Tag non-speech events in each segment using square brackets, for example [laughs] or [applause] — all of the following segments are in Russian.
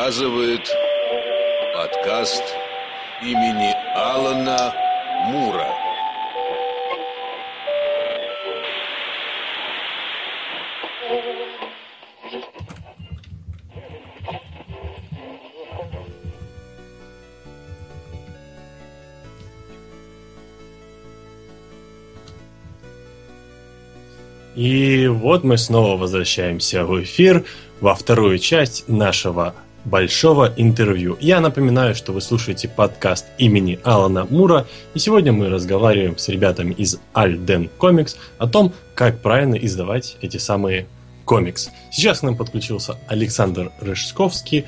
показывает подкаст имени Алана Мура. И вот мы снова возвращаемся в эфир во вторую часть нашего большого интервью. Я напоминаю, что вы слушаете подкаст имени Алана Мура, и сегодня мы разговариваем с ребятами из Alden Comics о том, как правильно издавать эти самые комикс. Сейчас к нам подключился Александр Рыжковский.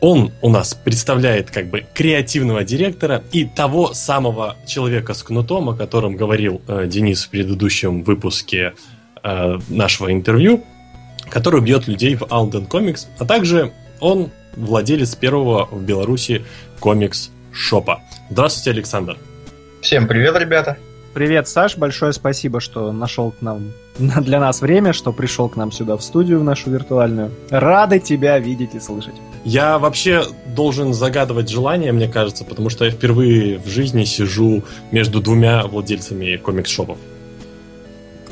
Он у нас представляет как бы креативного директора и того самого человека с кнутом, о котором говорил э, Денис в предыдущем выпуске э, нашего интервью, который бьет людей в Alden Comics, а также он владелец первого в Беларуси комикс-шопа. Здравствуйте, Александр. Всем привет, ребята. Привет, Саш, большое спасибо, что нашел к нам [laughs] для нас время, что пришел к нам сюда в студию в нашу виртуальную. Рады тебя видеть и слышать. Я вообще должен загадывать желание, мне кажется, потому что я впервые в жизни сижу между двумя владельцами комикс-шопов.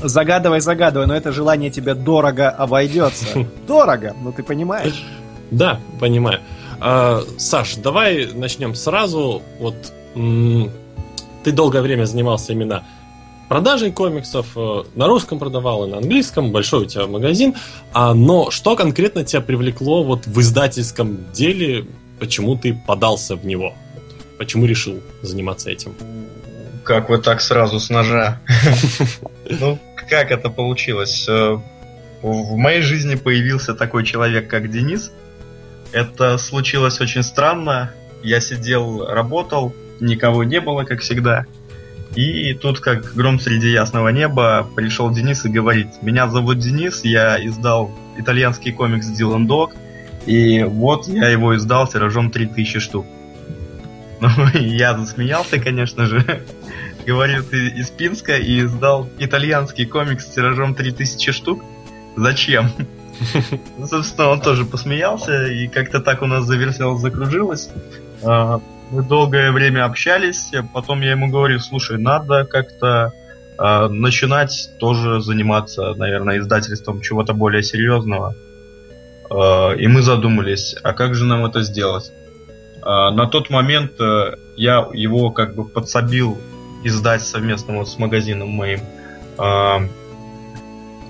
Загадывай, загадывай, но это желание тебе дорого обойдется. [laughs] Дорого, ну ты понимаешь. Да, понимаю. А, Саш, давай начнем сразу. Вот ты долгое время занимался именно продажей комиксов, э, на русском продавал и на английском, большой у тебя магазин. А, но что конкретно тебя привлекло вот в издательском деле, почему ты подался в него? Почему решил заниматься этим? Как вы так сразу с ножа? [laughs] Ну, как это получилось? Э, В моей жизни появился такой человек, как Денис. Это случилось очень странно. Я сидел, работал, никого не было, как всегда. И тут, как гром среди ясного неба, пришел Денис и говорит, меня зовут Денис, я издал итальянский комикс Dylan Dog, и вот я его издал тиражом 3000 штук. [laughs] Ну, я засмеялся, конечно же. [laughs] Говорю, ты из Пинска и издал итальянский комикс с тиражом 3000 штук? Зачем? [laughs] [laughs] Ну, собственно, он тоже посмеялся, и как-то так у нас завертелось, закружилось. А, Мы долгое время общались, потом я ему говорю, слушай, надо как-то а, начинать тоже заниматься, наверное, издательством чего-то более серьезного. А, И мы задумались, а как же нам это сделать? На тот момент э, я его как бы подсобил издать совместно вот с магазином моим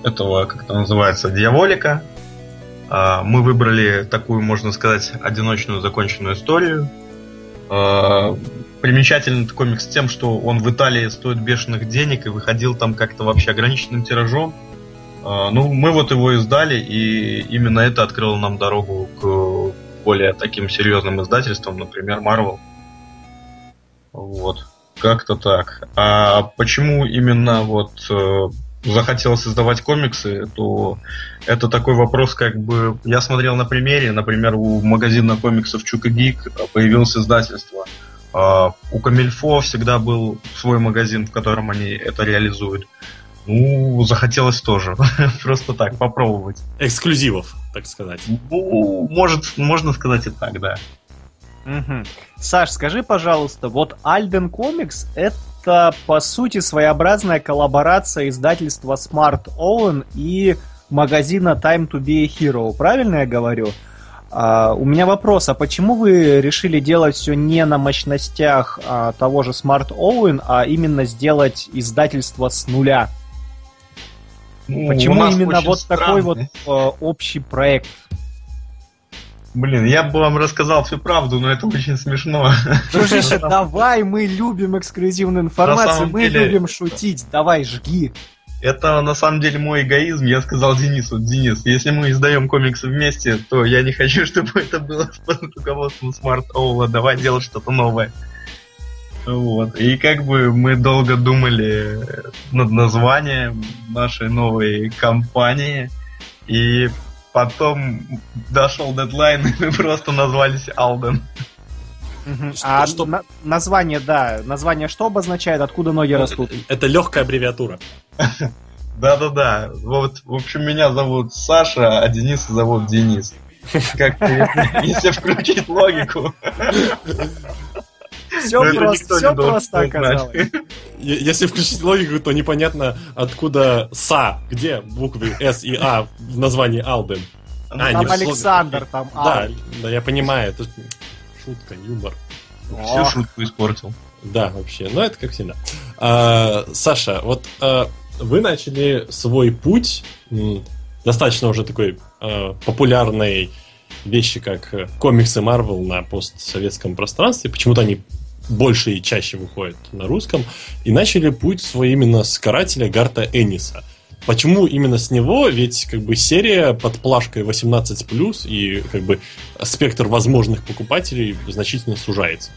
этого, как это называется, Дьяволика. А, Мы выбрали такую, можно сказать, одиночную законченную историю. А, Примечательный этот комикс тем, что он в Италии стоит бешеных денег и выходил там как-то вообще ограниченным тиражом. А, Ну, мы вот его издали, и именно это открыло нам дорогу к более таким серьезным издательствам, например, Marvel. Вот. Как-то так. А почему именно вот захотелось создавать комиксы, то это такой вопрос, как бы я смотрел на примере, например, у магазина комиксов Чука Гик появилось издательство. А у Камильфо всегда был свой магазин, в котором они это реализуют. Ну, захотелось тоже. [laughs] Просто так, попробовать. Эксклюзивов, так сказать. Ну, может, можно сказать и так, да. Мгм. Саш, скажи, пожалуйста, вот Alden Comics это по сути своеобразная коллаборация издательства Smart Owen и магазина Time to be a Hero, правильно я говорю? А, у меня вопрос, а почему вы решили делать все не на мощностях а, того же Smart Owen, а именно сделать издательство с нуля? Ну, Почему именно вот такой вот странный. э, общий проект? Блин, я бы вам рассказал всю правду, но это очень смешно. Дружище, [laughs] давай, мы любим эксклюзивную информацию, мы деле- любим шутить, давай, жги. Это на самом деле мой эгоизм. Я сказал Денису, Денис, если мы издаем комиксы вместе, то я не хочу, [laughs] чтобы это было под руководством Smart Owl. Давай делать что-то новое. Вот. И как бы мы долго думали над названием нашей новой компании. И потом дошел дедлайн, и мы просто назвались Алден. Что- а что- на- название, да, название что обозначает, откуда ноги растут? Это легкая аббревиатура. [laughs] Да-да-да. Вот, в общем, меня зовут Саша, а Дениса зовут Денис. Как если включить логику. Все просто, все просто оказалось. Если включить логику, то непонятно, откуда СА, где буквы С и А в названии Алден. Ну, а, там Александр, там Да, да, я понимаю, это шутка, юмор. Всю шутку испортил. Да, вообще. Но это как всегда. А, Саша, вот а, вы начали свой путь достаточно уже такой а, популярной вещи, как комиксы Marvel на постсоветском пространстве. Почему-то они больше и чаще выходят на русском. И начали путь свой именно с карателя Гарта Энниса. Почему именно с него? Ведь как бы серия под плашкой 18+, и как бы спектр возможных покупателей значительно сужается.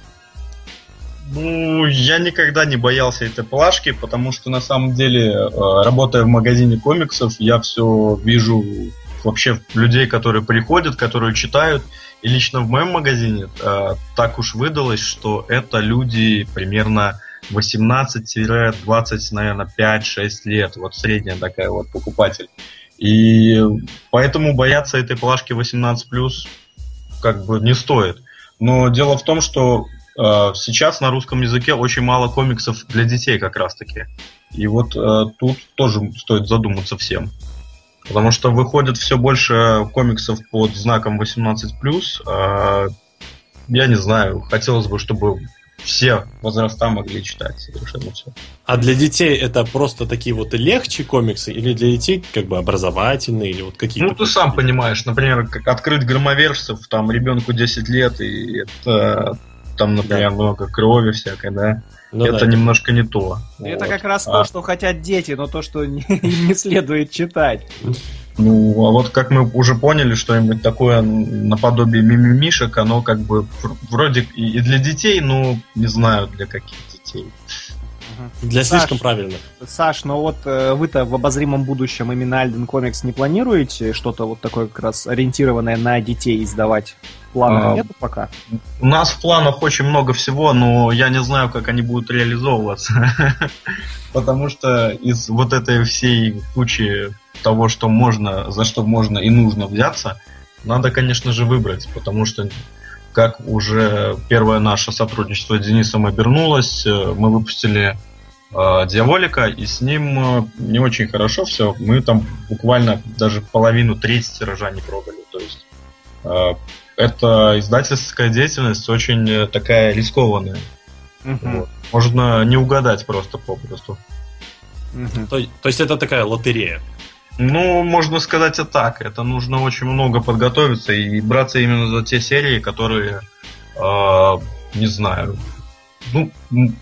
Ну, я никогда не боялся этой плашки, потому что на самом деле, э, работая в магазине комиксов, я все вижу вообще людей, которые приходят, которые читают. И лично в моем магазине э, так уж выдалось, что это люди примерно 18-20, наверное, 5-6 лет. Вот средняя такая вот покупатель. И поэтому бояться этой плашки 18+, как бы не стоит. Но дело в том, что э, сейчас на русском языке очень мало комиксов для детей как раз-таки. И вот э, тут тоже стоит задуматься всем. Потому что выходит все больше комиксов под знаком 18+. Э, я не знаю, хотелось бы, чтобы все возраста могли читать совершенно все. А для детей это просто такие вот легче комиксы или для детей как бы образовательные или вот какие-то? Ну, ты сам понимаешь, например, как открыть громовержцев, там ребенку 10 лет, и это там, например, да. много крови всякой, да? Ну, это да. немножко не то. Это вот. как раз а... то, что хотят дети, но то, что [laughs] не, не следует читать. Ну, а вот как мы уже поняли, что-нибудь такое наподобие мимимишек, оно как бы вроде и для детей, но не знаю для каких детей. Для Саш, слишком правильных. Саш, но вот э, вы-то в обозримом будущем именно Альден Комикс не планируете что-то вот такое как раз ориентированное на детей издавать? Планов а, нету пока? У нас в планах очень много всего, но я не знаю, как они будут реализовываться. [laughs] Потому что из вот этой всей кучи того, что можно, за что можно и нужно взяться, надо, конечно же, выбрать, потому что как уже первое наше сотрудничество с Денисом обернулось, э, мы выпустили э, Дьяволика, и с ним э, не очень хорошо все. Мы там буквально даже половину, треть тиража не продали. То есть э, это издательская деятельность очень э, такая рискованная. Угу. Вот. Можно не угадать просто попросту. Угу. То, то есть это такая лотерея. Ну, можно сказать и так. Это нужно очень много подготовиться и браться именно за те серии, которые, э, не знаю. Ну,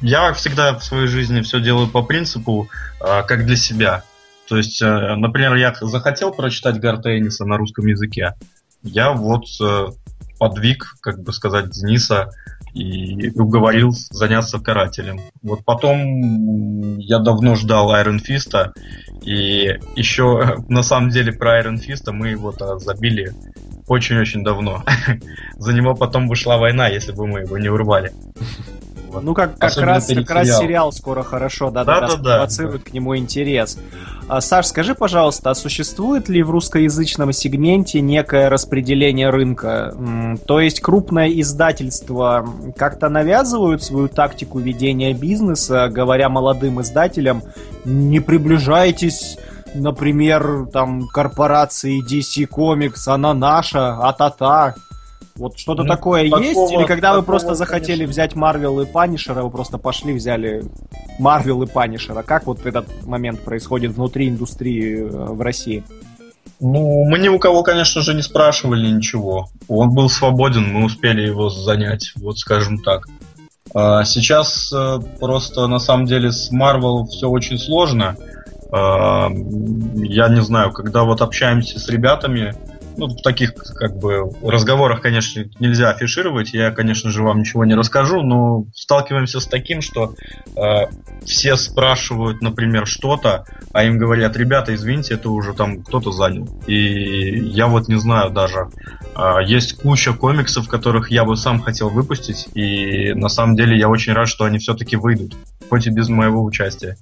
я всегда в своей жизни все делаю по принципу, э, как для себя. То есть, э, например, я захотел прочитать Гарта Энниса на русском языке. Я вот э, подвиг, как бы сказать, Дениса и уговорил заняться карателем. Вот потом я давно ждал Iron Fist, и еще [laughs] на самом деле про Iron Fist мы его забили очень-очень давно. [laughs] За него потом вышла война, если бы мы его не урвали. Вот. Ну, как, как, раз, как раз сериал скоро хорошо, да, да, да, да, провоцирует да. к нему интерес. А, Саш, скажи, пожалуйста, а существует ли в русскоязычном сегменте некое распределение рынка? То есть крупное издательство как-то навязывают свою тактику ведения бизнеса, говоря молодым издателям, не приближайтесь например, там, корпорации DC Comics, она наша, а-та-та. Вот что-то ну, такое такого, есть? Или когда вы просто захотели конечно. взять Марвел и Панишера, вы просто пошли, взяли Марвел и Панишера? Как вот этот момент происходит внутри индустрии э, в России? Ну, мы ни у кого, конечно же, не спрашивали ничего. Он был свободен, мы успели его занять, вот скажем так. А сейчас э, просто на самом деле с Marvel все очень сложно. А, я не знаю, когда вот общаемся с ребятами, ну, в таких как бы разговорах, конечно, нельзя афишировать. Я, конечно же, вам ничего не расскажу, но сталкиваемся с таким, что э, все спрашивают, например, что-то, а им говорят, ребята, извините, это уже там кто-то занял. И я вот не знаю даже. Э, есть куча комиксов, которых я бы сам хотел выпустить, и на самом деле я очень рад, что они все-таки выйдут, хоть и без моего участия.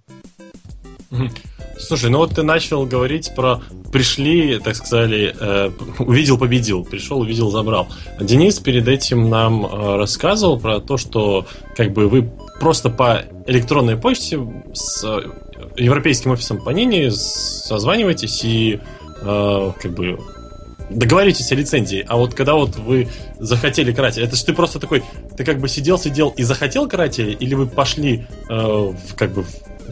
[laughs] Слушай, ну вот ты начал говорить про пришли, так сказали, э, увидел, победил, пришел, увидел, забрал. Денис перед этим нам э, рассказывал про то, что как бы вы просто по электронной почте с э, европейским офисом Panini созваниваетесь и э, как бы договоритесь о лицензии, а вот когда вот вы захотели карателя, это же ты просто такой, ты как бы сидел, сидел и захотел карателя, или вы пошли э, в, как бы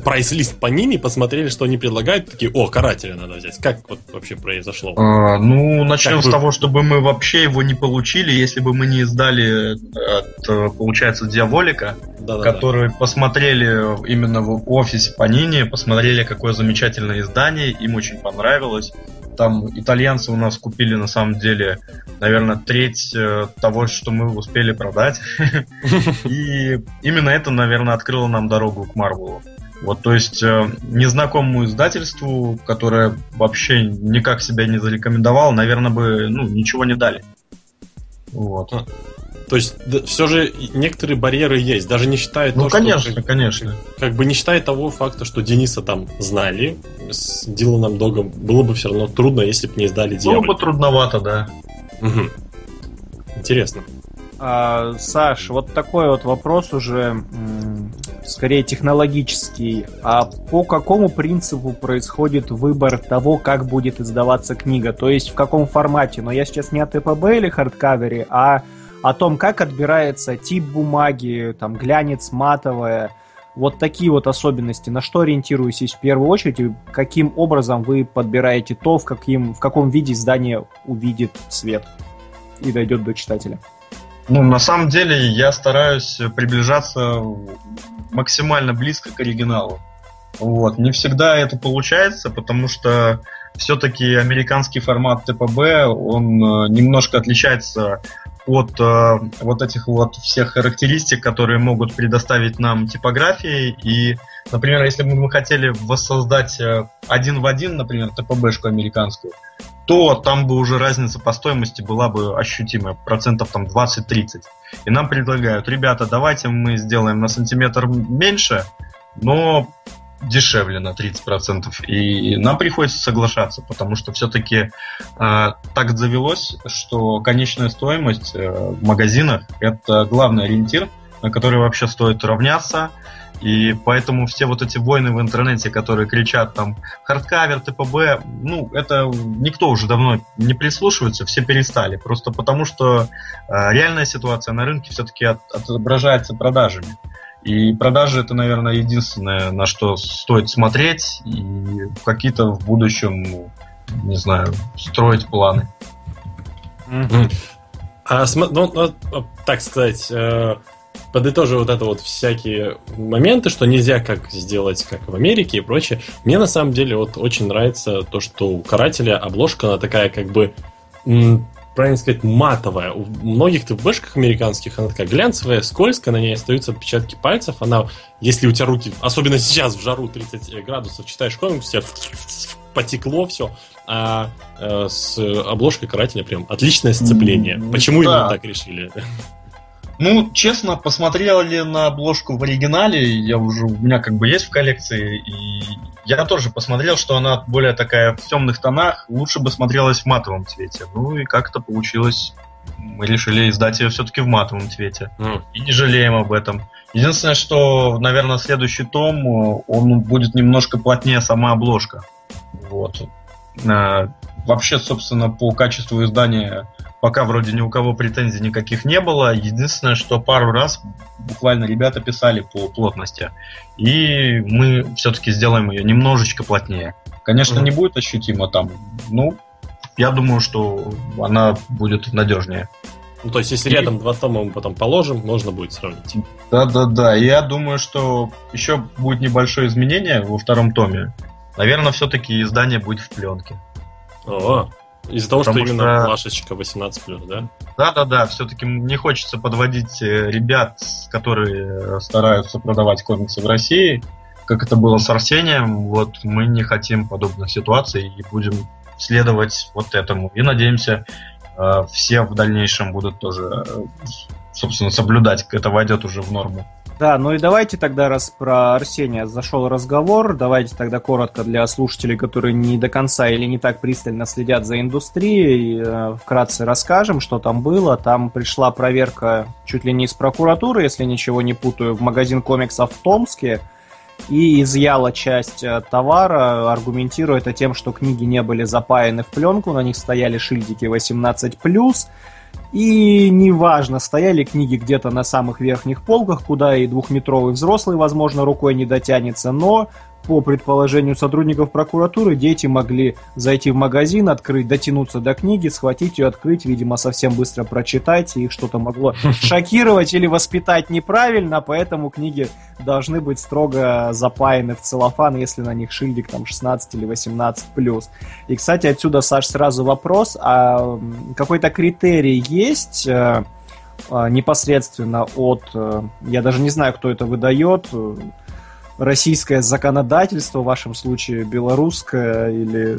прайс-лист по ними, посмотрели, что они предлагают, такие, о, карателя надо взять. Как вот вообще произошло? А, ну, начнем как с вы... того, чтобы мы вообще его не получили, если бы мы не издали от, э, получается, Диаволика, да, да, которые да. посмотрели именно в офисе Панини, посмотрели, какое замечательное издание, им очень понравилось. Там итальянцы у нас купили на самом деле, наверное, треть э, того, что мы успели продать. [laughs] И именно это, наверное, открыло нам дорогу к Марвелу. Вот, то есть э, незнакомому издательству, которое вообще никак себя не зарекомендовало, наверное, бы ну, ничего не дали. Вот. А, то есть да, все же некоторые барьеры есть, даже не считая ну, то, конечно, что... конечно. Как, как бы не считая того факта, что Дениса там знали, с Диланом Догом было бы все равно трудно, если бы не издали Было бы трудновато, да. Угу. Интересно. А, Саш, вот такой вот вопрос уже скорее технологический. А по какому принципу происходит выбор того, как будет издаваться книга? То есть в каком формате? Но я сейчас не о ТПБ или хардкавере, а о том, как отбирается тип бумаги, там, глянец, матовая, вот такие вот особенности. На что ориентируетесь в первую очередь и каким образом вы подбираете то, в, каким, в каком виде издание увидит свет и дойдет до читателя? Ну, на самом деле, я стараюсь приближаться максимально близко к оригиналу. Вот. Не всегда это получается, потому что все-таки американский формат ТПБ, он э, немножко отличается от э, вот этих вот всех характеристик, которые могут предоставить нам типографии. И, например, если бы мы хотели воссоздать э, один в один, например, ТПБшку американскую, то там бы уже разница по стоимости была бы ощутимая, процентов там 20-30. И нам предлагают, ребята, давайте мы сделаем на сантиметр меньше, но дешевле на 30%. И нам приходится соглашаться, потому что все-таки э, так завелось, что конечная стоимость э, в магазинах это главный ориентир, на который вообще стоит равняться. И поэтому все вот эти войны в интернете, которые кричат там hardcover, TPB, ну, это никто уже давно не прислушивается, все перестали. Просто потому, что э, реальная ситуация на рынке все-таки от, отображается продажами. И продажи это, наверное, единственное, на что стоит смотреть и какие-то в будущем, не знаю, строить планы. А, ну, ну, так сказать, э, подытожив вот это вот всякие моменты, что нельзя как сделать, как в Америке и прочее, мне на самом деле вот очень нравится то, что у карателя обложка, она такая как бы правильно сказать, матовая. У многих ТВшках американских она такая глянцевая, скользкая, на ней остаются отпечатки пальцев. Она, если у тебя руки, особенно сейчас в жару 30 градусов, читаешь комикс, у тебя потекло все. А э, с обложкой карателя прям отличное сцепление. Почему да. именно так решили? Ну, честно, посмотрел ли на обложку в оригинале, я уже, у меня как бы есть в коллекции, и я тоже посмотрел, что она более такая в темных тонах, лучше бы смотрелась в матовом цвете. Ну и как-то получилось. Мы решили издать ее все-таки в матовом цвете. Mm. И не жалеем об этом. Единственное, что, наверное, следующий том, он будет немножко плотнее сама обложка. Вот. Вообще, собственно, по качеству издания пока вроде ни у кого претензий никаких не было. Единственное, что пару раз буквально ребята писали по плотности. И мы все-таки сделаем ее немножечко плотнее. Конечно, mm-hmm. не будет ощутимо там. Ну, я думаю, что она будет надежнее. Ну, то есть, если и... рядом два тома мы потом положим, можно будет сравнить. Да, да, да. Я думаю, что еще будет небольшое изменение во втором томе. Наверное, все-таки издание будет в пленке. О, из-за того, Потому что именно что... плашечка 18+, да? Да-да-да, все-таки не хочется подводить э, ребят, которые стараются продавать комиксы в России, как это было с Арсением, вот мы не хотим подобных ситуаций и будем следовать вот этому. И надеемся, э, все в дальнейшем будут тоже, э, собственно, соблюдать, это войдет уже в норму. Да, ну и давайте тогда, раз про Арсения зашел разговор, давайте тогда коротко для слушателей, которые не до конца или не так пристально следят за индустрией, э, вкратце расскажем, что там было. Там пришла проверка чуть ли не из прокуратуры, если ничего не путаю, в магазин комиксов в Томске, и изъяла часть э, товара, аргументируя это тем, что книги не были запаяны в пленку, на них стояли шильдики 18+, и неважно, стояли книги где-то на самых верхних полках, куда и двухметровый взрослый, возможно, рукой не дотянется, но по предположению сотрудников прокуратуры, дети могли зайти в магазин, открыть, дотянуться до книги, схватить ее, открыть, видимо, совсем быстро прочитать, и их что-то могло [laughs] шокировать или воспитать неправильно, поэтому книги должны быть строго запаяны в целлофан, если на них шильдик там 16 или 18 плюс. И, кстати, отсюда, Саш, сразу вопрос, а какой-то критерий есть э, э, непосредственно от, э, я даже не знаю, кто это выдает, российское законодательство, в вашем случае белорусское или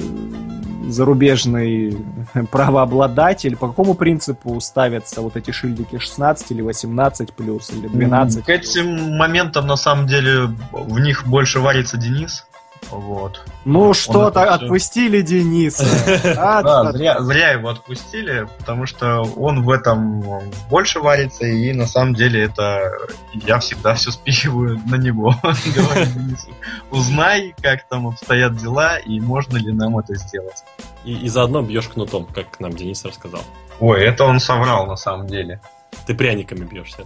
зарубежный [laughs] правообладатель, по какому принципу ставятся вот эти шильдики 16 или 18 плюс или 12? К этим моментам на самом деле в них больше варится Денис. Вот. Ну что-то отпустили Дениса. [laughs] Да, зря, зря его отпустили, потому что он в этом больше варится, и на самом деле это я всегда все спихиваю на него. [laughs] Узнай, как там обстоят дела, и можно ли нам это сделать. И, и заодно бьешь кнутом, как нам Денис рассказал. Ой, это он соврал на самом деле. Ты пряниками бьешься.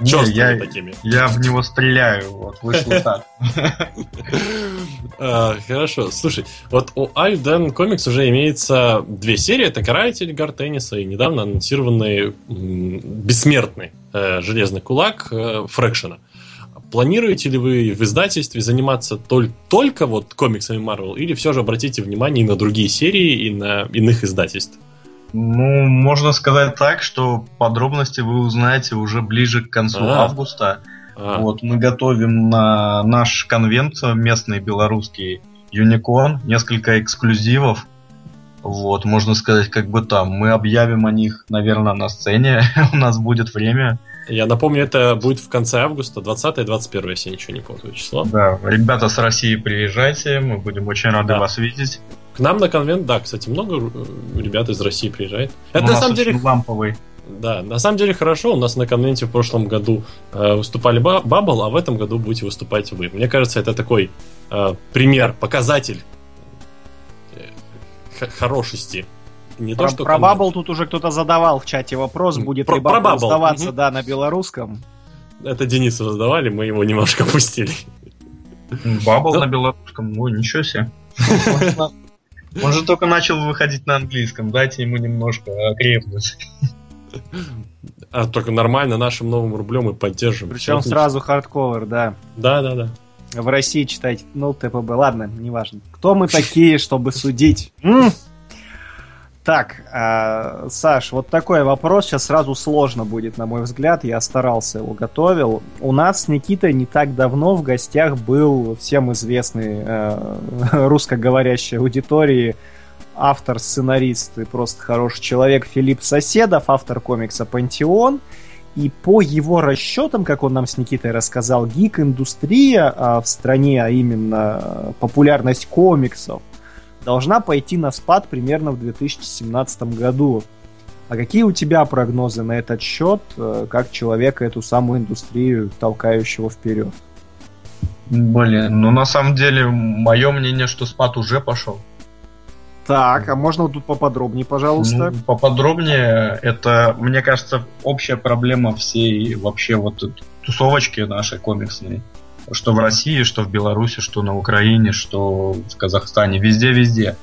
Не, я, такими. я в него стреляю, вот вышло [laughs] так. А, хорошо, слушай, вот у Альден Комикс уже имеется две серии, это Каратель Гар Тенниса и недавно анонсированный бессмертный э, Железный Кулак э, Фрэкшена. Планируете ли вы в издательстве заниматься только вот комиксами Marvel или все же обратите внимание и на другие серии, и на иных издательств? Ну, можно сказать так, что подробности вы узнаете уже ближе к концу а. августа. А. Вот, мы готовим на наш конвент местный белорусский Юникон, несколько эксклюзивов. Вот, можно сказать, как бы там. Мы объявим о них, наверное, на сцене. [laughs] У нас будет время. Я напомню, это будет в конце августа, 20 и 21, если я ничего не помню число. Да, ребята с России, приезжайте, мы будем очень рады да. вас видеть. К нам на конвент, да, кстати, много э, ребят из России приезжает. Это у на самом деле ламповый. Да, на самом деле хорошо. У нас на конвенте в прошлом году э, выступали Bubble, а в этом году будете выступать вы. Мне кажется, это такой э, пример, показатель э, хорошести. Не про, то, что про Бабл тут уже кто-то задавал в чате вопрос, будет про, ли Bubble издаваться, угу. да, на белорусском. Это Денису задавали, мы его немножко [laughs] пустили. Bubble на белорусском, ну ничего себе. Он же только начал выходить на английском, дайте ему немножко окрепнуть. А только нормально нашим новым рублем и поддержим. Причем сразу hardcover, да. Да, да, да. В России читать, ну, TPB. Ладно, неважно. Кто мы такие, чтобы судить? Так, э, Саш, вот такой вопрос сейчас сразу сложно будет, на мой взгляд. Я старался его готовил. У нас с Никитой не так давно в гостях был всем известный э, [laughs] русскоговорящей аудитории автор, сценарист и просто хороший человек Филипп Соседов, автор комикса «Пантеон». И по его расчетам, как он нам с Никитой рассказал, гик-индустрия а в стране, а именно популярность комиксов, должна пойти на спад примерно в 2017 году. А какие у тебя прогнозы на этот счет, э, как человека эту самую индустрию, толкающего вперед? Блин, ну на самом деле, мое мнение, что спад уже пошел. Так, а можно вот тут поподробнее, пожалуйста? Ну, поподробнее, это, мне кажется, общая проблема всей вообще вот тусовочки нашей комиксной что в России, что в Беларуси, что на Украине, что в Казахстане, везде-везде.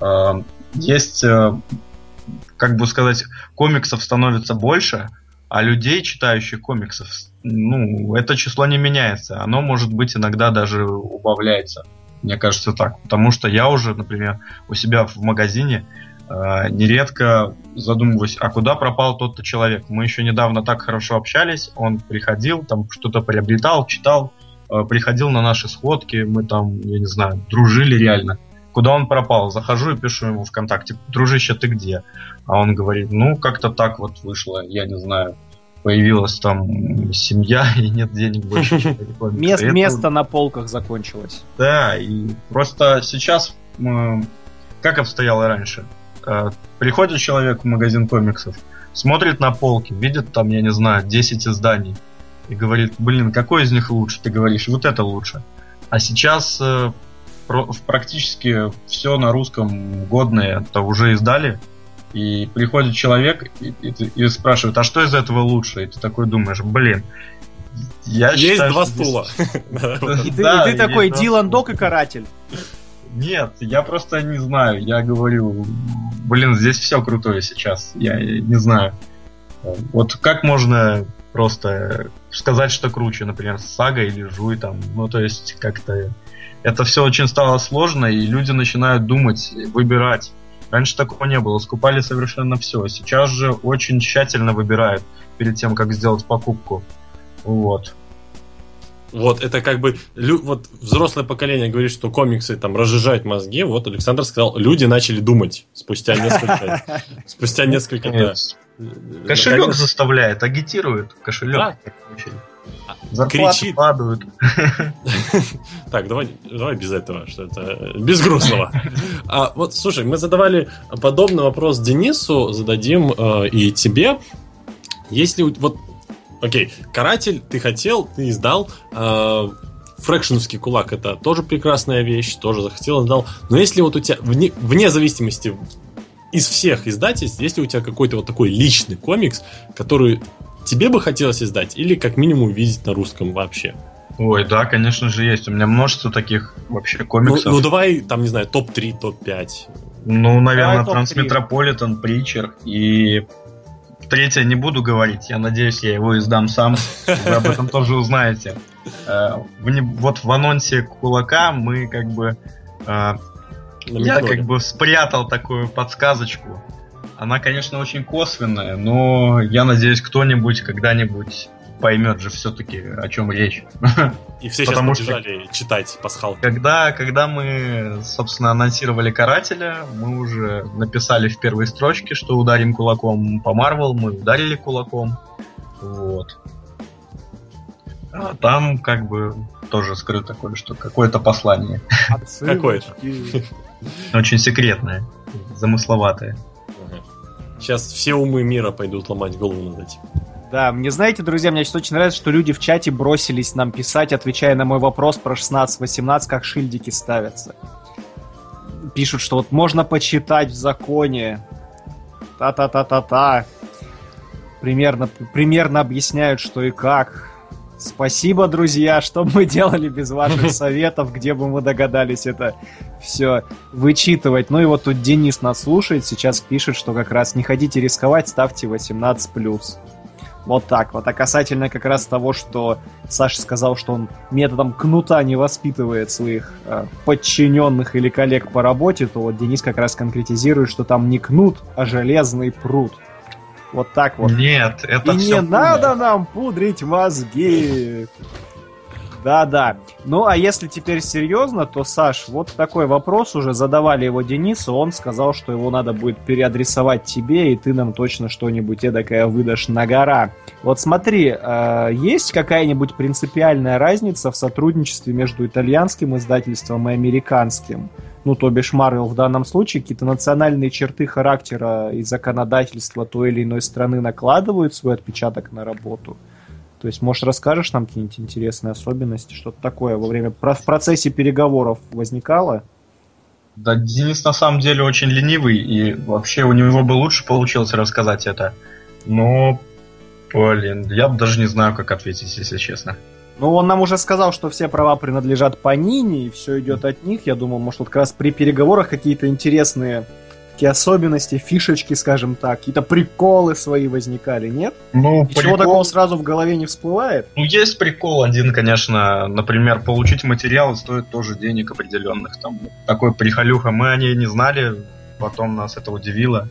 А, есть, э, как бы сказать, комиксов становится больше, а людей, читающих комиксов, ну, это число не меняется. Оно, может быть, иногда даже убавляется. Мне кажется так. Потому что я уже, например, у себя в магазине э, нередко задумываюсь, а куда пропал тот-то человек? Мы еще недавно так хорошо общались, он приходил, там что-то приобретал, читал, приходил на наши сходки, мы там, я не знаю, дружили реально. Куда он пропал? Захожу и пишу ему ВКонтакте, дружище, ты где? А он говорит, ну, как-то так вот вышло, я не знаю. появилась там семья [laughs] и нет денег больше. [laughs] Мест, место на полках закончилось. Да, и просто сейчас как обстояло раньше? Э, приходит человек в магазин комиксов, смотрит на полки, видит там, я не знаю, 10 изданий и говорит, блин, какой из них лучше? Ты говоришь, вот это лучше. А сейчас э, практически все на русском годное это уже издали, и приходит человек и, и, и спрашивает, а что из этого лучше? И ты такой думаешь, блин, я Есть считаю, два стула. [laughs] [laughs] И ты такой Дилан Док и Каратель. Нет, я просто не знаю. Я говорю, блин, здесь все крутое сейчас. Я не знаю. Вот как можно просто сказать, что круче, например, Сага или Жуй там. Ну, то есть, как-то это все очень стало сложно, и люди начинают думать, выбирать. Раньше такого не было, скупали совершенно все. Сейчас же очень тщательно выбирают перед тем, как сделать покупку. Вот. Вот, это как бы вот взрослое поколение говорит, что комиксы там разжижают мозги. Вот Александр сказал, люди начали думать спустя несколько, [laughs] спустя несколько, да. Кошелек заставляет, агитирует кошелек. Да. Зарплаты кричит. падают. [laughs] Так, давай, давай без этого, что это без грустного. [laughs] А вот, слушай, мы задавали подобный вопрос Денису, зададим э, и тебе. Если вот, окей, каратель, ты хотел, ты издал. Э, Фрэкшеновский кулак это тоже прекрасная вещь, тоже захотел, издал. Но если вот у тебя, вне, вне зависимости из всех издательств, если у тебя какой-то вот такой личный комикс, который тебе бы хотелось издать или как минимум видеть на русском вообще? Ой, да, конечно же есть. У меня множество таких вообще комиксов. Ну, ну давай, там, не знаю, топ-3, топ-5. Ну, наверное, Трансметрополитен, Притчер и третье не буду говорить. Я надеюсь, я его издам сам. Вы об этом тоже узнаете. Э, вот в анонсе Кулака мы как бы... Я как бы спрятал такую подсказочку она, конечно, очень косвенная, но я надеюсь, кто-нибудь когда-нибудь поймет же все-таки, о чем речь. И все Потому сейчас побежали что, читать пасхалки. Когда, когда мы, собственно, анонсировали Карателя, мы уже написали в первой строчке, что ударим кулаком по Марвел, мы ударили кулаком. Вот. А там как бы тоже скрыто кое-что, какое-то послание. Какое-то. [laughs] Очень секретное, замысловатое. Сейчас все умы мира пойдут ломать голову над этим. Да, мне знаете, друзья, мне сейчас очень нравится, что люди в чате бросились нам писать, отвечая на мой вопрос про 16-18, как шильдики ставятся. Пишут, что вот можно почитать в законе. Та-та-та-та-та. Примерно, примерно объясняют, что и как. Спасибо, друзья, что мы делали без ваших [laughs] советов, где бы мы догадались это все вычитывать. Ну и вот тут Денис нас слушает, сейчас пишет, что как раз не хотите рисковать, ставьте 18+. Вот так вот. А касательно как раз того, что Саша сказал, что он методом кнута не воспитывает своих э, подчиненных или коллег по работе, то вот Денис как раз конкретизирует, что там не кнут, а железный пруд. Вот так вот. Нет, это И не надо нам пудрить мозги. Да-да. Ну, а если теперь серьезно, то, Саш, вот такой вопрос уже задавали его Денису. Он сказал, что его надо будет переадресовать тебе, и ты нам точно что-нибудь эдакое выдашь на гора. Вот смотри, э, есть какая-нибудь принципиальная разница в сотрудничестве между итальянским издательством и американским? Ну, то бишь Марвел в данном случае, какие-то национальные черты характера и законодательства той или иной страны накладывают свой отпечаток на работу. То есть, может, расскажешь нам какие-нибудь интересные особенности, что-то такое во время, в процессе переговоров возникало? Да, Денис на самом деле очень ленивый, и вообще у него бы лучше получилось рассказать это. Но, блин, я даже не знаю, как ответить, если честно. Ну, он нам уже сказал, что все права принадлежат Панини, и все идет от них. Я думал, может, вот как раз при переговорах какие-то интересные такие особенности, фишечки, скажем так, какие-то приколы свои возникали, нет? Ну, Ничего прикол... такого сразу в голове не всплывает? Ну, есть прикол один, конечно, например, получить материалы стоит тоже денег определенных. Там такой прихалюха, мы о ней не знали, потом нас это удивило. То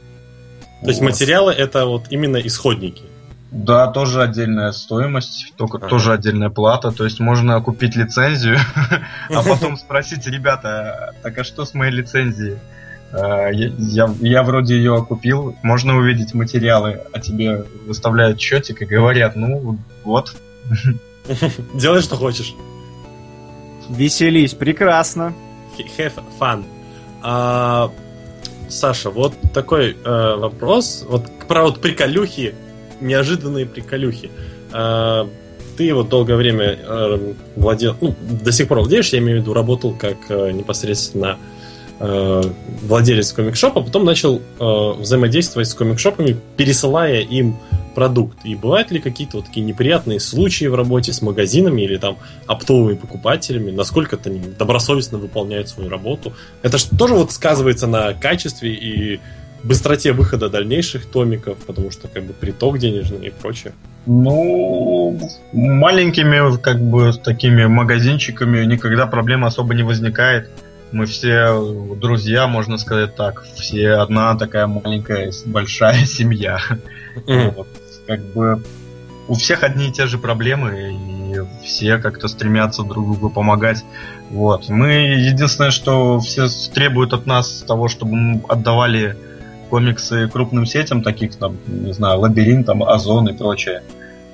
вот. есть материалы это вот именно исходники? Да, тоже отдельная стоимость, только ага. тоже отдельная плата. То есть можно купить лицензию, [laughs] а потом спросить, ребята, так а что с моей лицензией? Э, я, я вроде ее купил, можно увидеть материалы, а тебе выставляют счетик и говорят, ну вот. [laughs] Делай, что хочешь. Веселись, прекрасно. Have fun. А, Саша, вот такой э, вопрос. Вот про вот приколюхи, неожиданные приколюхи. Э, ты вот долгое время э, владел, ну, до сих пор владеешь, я имею в виду, работал как э, непосредственно э, владелец комикшопа, потом начал взаимодействовать с комикшопами, пересылая им продукт. И бывают ли какие-то вот такие неприятные случаи в работе с магазинами или там оптовыми покупателями? Насколько они добросовестно выполняют свою работу? Это же тоже вот сказывается на качестве и быстроте выхода дальнейших томиков, потому что как бы приток денежный и прочее. Ну, маленькими как бы такими магазинчиками никогда проблем особо не возникает. Мы все друзья, можно сказать так. Все одна такая маленькая, большая [laughs] семья. Вот, как бы у всех одни и те же проблемы, и все как-то стремятся друг другу помогать. Вот. Мы единственное, что все требуют от нас того, чтобы мы отдавали комиксы крупным сетям, таких там, не знаю, Лабиринт, там, Озон и прочее.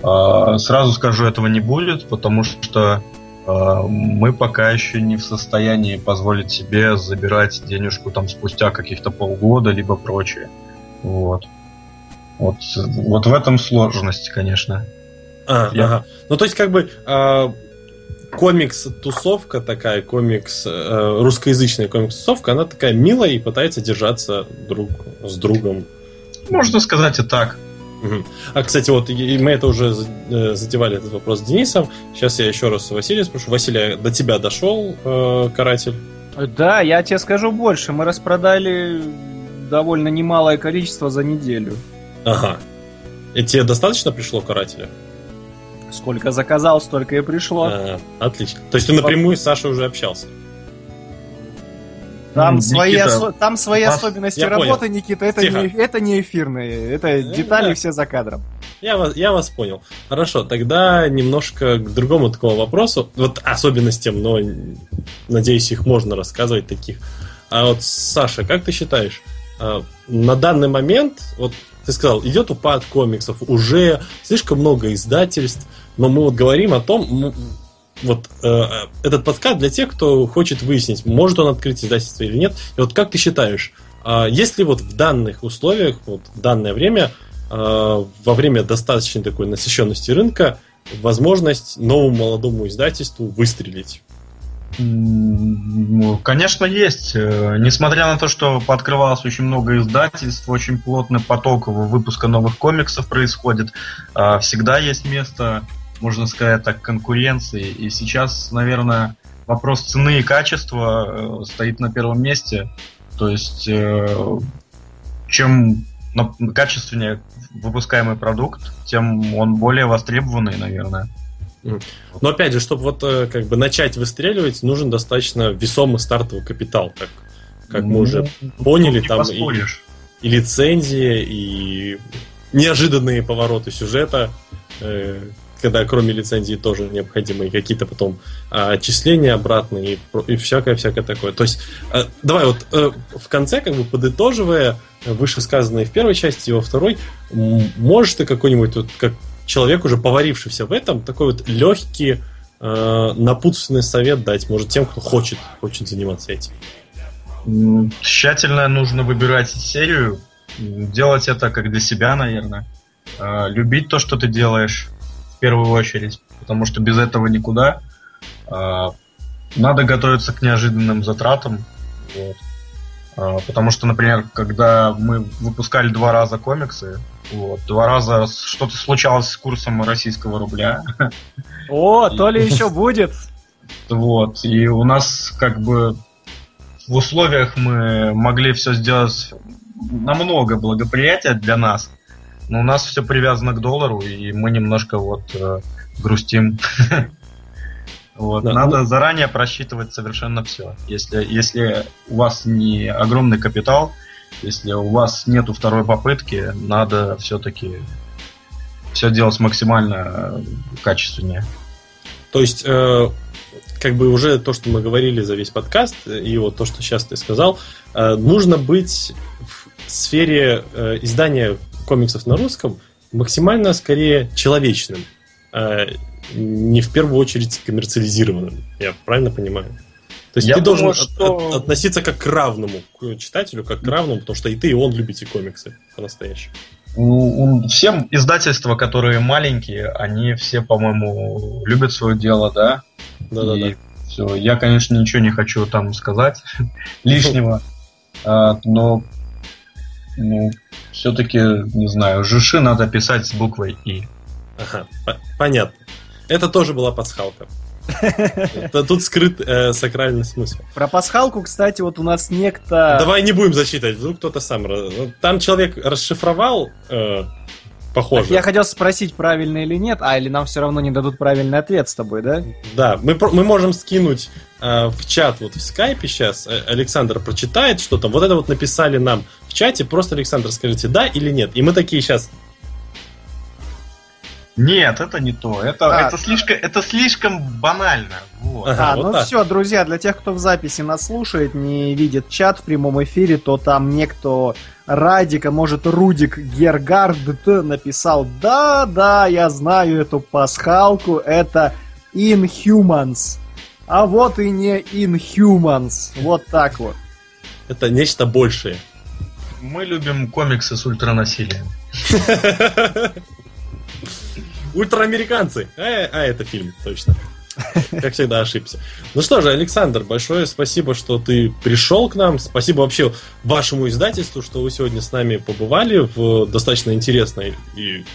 А, сразу скажу, этого не будет, потому что а, мы пока еще не в состоянии позволить себе забирать денежку там спустя каких-то полгода, либо прочее. Вот. Вот, вот в этом сложность, конечно. А, Я... ага. Ну, то есть, как бы, э, комикс-тусовка такая, комикс, э, русскоязычная комикс-тусовка, она такая милая и пытается держаться друг с другом. Можно сказать и так. А, кстати, вот и мы это уже э, задевали этот вопрос с Денисом. Сейчас я еще раз Василия спрошу. Василий, до тебя дошел э, каратель? Да, я тебе скажу больше. Мы распродали довольно немалое количество за неделю. Ага. И тебе достаточно пришло карателя? Сколько заказал, столько и пришло. А, отлично. То есть ты напрямую с Сашей уже общался? Там, свои, осо- там свои вас... особенности я работы, понял. Никита. Это не, это не эфирные. Это э, детали да. все за кадром. Я вас, я вас понял. Хорошо, тогда немножко к другому такому вопросу. Вот особенностям, но надеюсь, их можно рассказывать таких. А вот, Саша, как ты считаешь, на данный момент, вот ты сказал, идет упад комиксов, уже слишком много издательств, но мы вот говорим о том, вот э, этот подкаст для тех, кто хочет выяснить, может он открыть издательство или нет. И вот как ты считаешь, э, есть вот в данных условиях, вот в данное время, э, во время достаточной такой насыщенности рынка, возможность новому молодому издательству выстрелить? Конечно, есть. Э, несмотря на то, что пооткрывалось очень много издательств, очень плотный поток выпуска новых комиксов происходит, э, всегда есть место, можно сказать так, конкуренции. И сейчас, наверное, вопрос цены и качества э, стоит на первом месте. То есть, чем качественнее выпускаемый продукт, тем он более востребованный, наверное. Но опять же, чтобы вот э, как бы начать выстреливать, нужен достаточно весомый стартовый капитал, как, как мы уже ну, поняли, там и, и лицензии, и неожиданные повороты сюжета, э, когда кроме лицензии тоже необходимы какие-то потом а, отчисления обратные и, и всякое-всякое такое. То есть, э, давай вот э, в конце, как бы подытоживая вышесказанное в первой части и во второй, можешь ты какой-нибудь вот как человек, уже поварившийся в этом, такой вот легкий э, напутственный совет дать, может, тем, кто хочет, хочет заниматься этим? Тщательно нужно выбирать серию, делать это как для себя, наверное. Э, любить то, что ты делаешь, в первую очередь, потому что без этого никуда. Э, надо готовиться к неожиданным затратам. Вот. Э, потому что, например, когда мы выпускали два раза комиксы, вот. Два раза что-то случалось с курсом российского рубля. О, то ли еще будет. Вот. И у нас как бы в условиях мы могли все сделать намного благоприятия для нас, но у нас все привязано к доллару, и мы немножко вот э, грустим. [laughs] Вот. Да. Надо заранее просчитывать совершенно все. Если, если у вас не огромный капитал, если у вас нету второй попытки, надо все-таки все делать максимально качественнее. То есть, э, как бы уже то, что мы говорили за весь подкаст, и вот то, что сейчас ты сказал, э, нужно быть в сфере э, издания комиксов на русском максимально скорее человечным, а не в первую очередь коммерциализированным. Я правильно понимаю? То есть Я ты думаю, должен что- от- от- относиться как к равному к читателю, как к равному, потому что и ты, и он любите комиксы по-настоящему. У- у- Всем издательства, которые маленькие, они все, по-моему, любят свое дело, да? Да-да-да. И все. Я, конечно, ничего не хочу там сказать [laughs] лишнего, а, но ну, все-таки, не знаю, жиши надо писать с буквой И. Ага, по- понятно. Это тоже была пасхалка. Тут скрыт э, сакральный смысл. Про пасхалку, кстати, вот у нас некто... Давай не будем зачитывать, вдруг кто-то сам. Там человек расшифровал, э, похоже. Так я хотел спросить, правильно или нет, а или нам все равно не дадут правильный ответ с тобой, да? Да, мы, мы можем скинуть э, в чат вот в скайпе сейчас. Э, Александр прочитает, что там. Вот это вот написали нам в чате. Просто, Александр, скажите да или нет. И мы такие сейчас. Нет, это не то. Это, А. это, слишком, это слишком банально. Вот. Ага, а, вот ну так. все, друзья, для тех, кто в записи нас слушает, не видит чат в прямом эфире, то там некто Радик, а может Рудик Гергард написал, да-да, я знаю эту пасхалку, это Inhumans. А вот и не Inhumans. Вот так вот. Это нечто большее. Мы любим комиксы с ультранасилием. [laughs] Ультраамериканцы. А, а, это фильм, точно. Как всегда ошибся. Ну что же, Александр, большое спасибо, что ты пришел к нам. Спасибо вообще вашему издательству, что вы сегодня с нами побывали в достаточно интересной и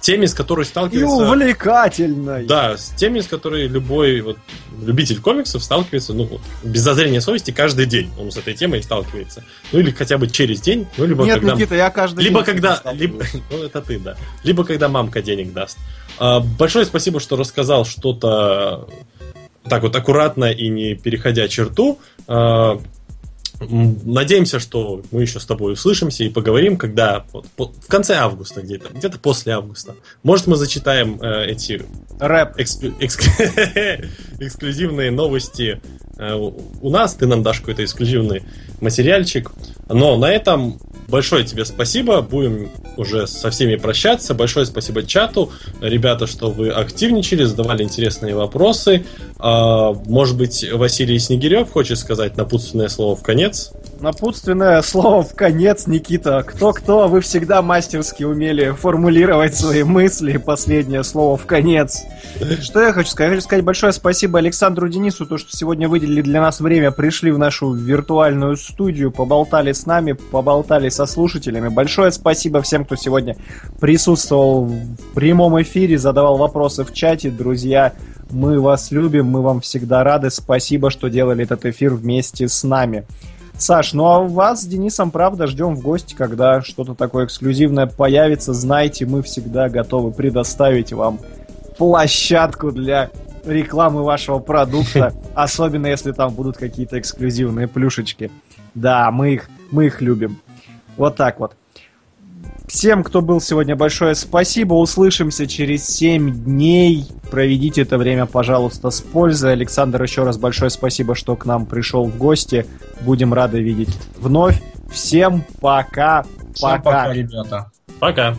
теме, с которой И сталкивается... увлекательной. Да, с теми, с которой любой вот, любитель комиксов сталкивается, ну, вот, без зазрения совести каждый день он с этой темой сталкивается. Ну, или хотя бы через день, ну, либо Нет, когда... Никита, я каждый Либо день когда, либо, [laughs] ну это ты, да. Либо когда мамка денег даст. А, большое спасибо, что рассказал что-то так вот аккуратно и не переходя черту. А, надеемся, что мы еще с тобой услышимся и поговорим, когда вот, в конце августа где-то, где-то после августа. Может, мы зачитаем э, эти Рэп. эксклю- экск- [laughs] эксклюзивные новости э, у нас, ты нам дашь какой-то эксклюзивный материальчик. Но на этом большое тебе спасибо. Будем уже со всеми прощаться. Большое спасибо чату. Ребята, что вы активничали, задавали интересные вопросы. А, Может быть, Василий Снегирев хочет сказать напутственное слово в конец? Напутственное слово в конец, Никита. Кто-кто, вы всегда мастерски умели формулировать свои мысли. Последнее слово в конец. Что я хочу сказать? Я хочу сказать большое спасибо Александру Денису, то, что сегодня выделили для нас время, пришли в нашу виртуальную студию, поболтали с нами, поболтали со слушателями. Большое спасибо всем, кто сегодня присутствовал в прямом эфире, задавал вопросы в чате. Друзья, мы вас любим, мы вам всегда рады. Спасибо, что делали этот эфир вместе с нами. Саш, ну а вас с Денисом, правда, ждем в гости, когда что-то такое эксклюзивное появится. Знайте, мы всегда готовы предоставить вам площадку для рекламы вашего продукта, [laughs] особенно если там будут какие-то эксклюзивные плюшечки. Да, мы их, мы их любим. Вот так вот. Всем, кто был сегодня, большое спасибо. Услышимся через 7 дней. Проведите это время, пожалуйста, с пользой. Александр, еще раз большое спасибо, что к нам пришел в гости. Будем рады видеть вновь. Всем пока. Всем пока, ребята. Пока!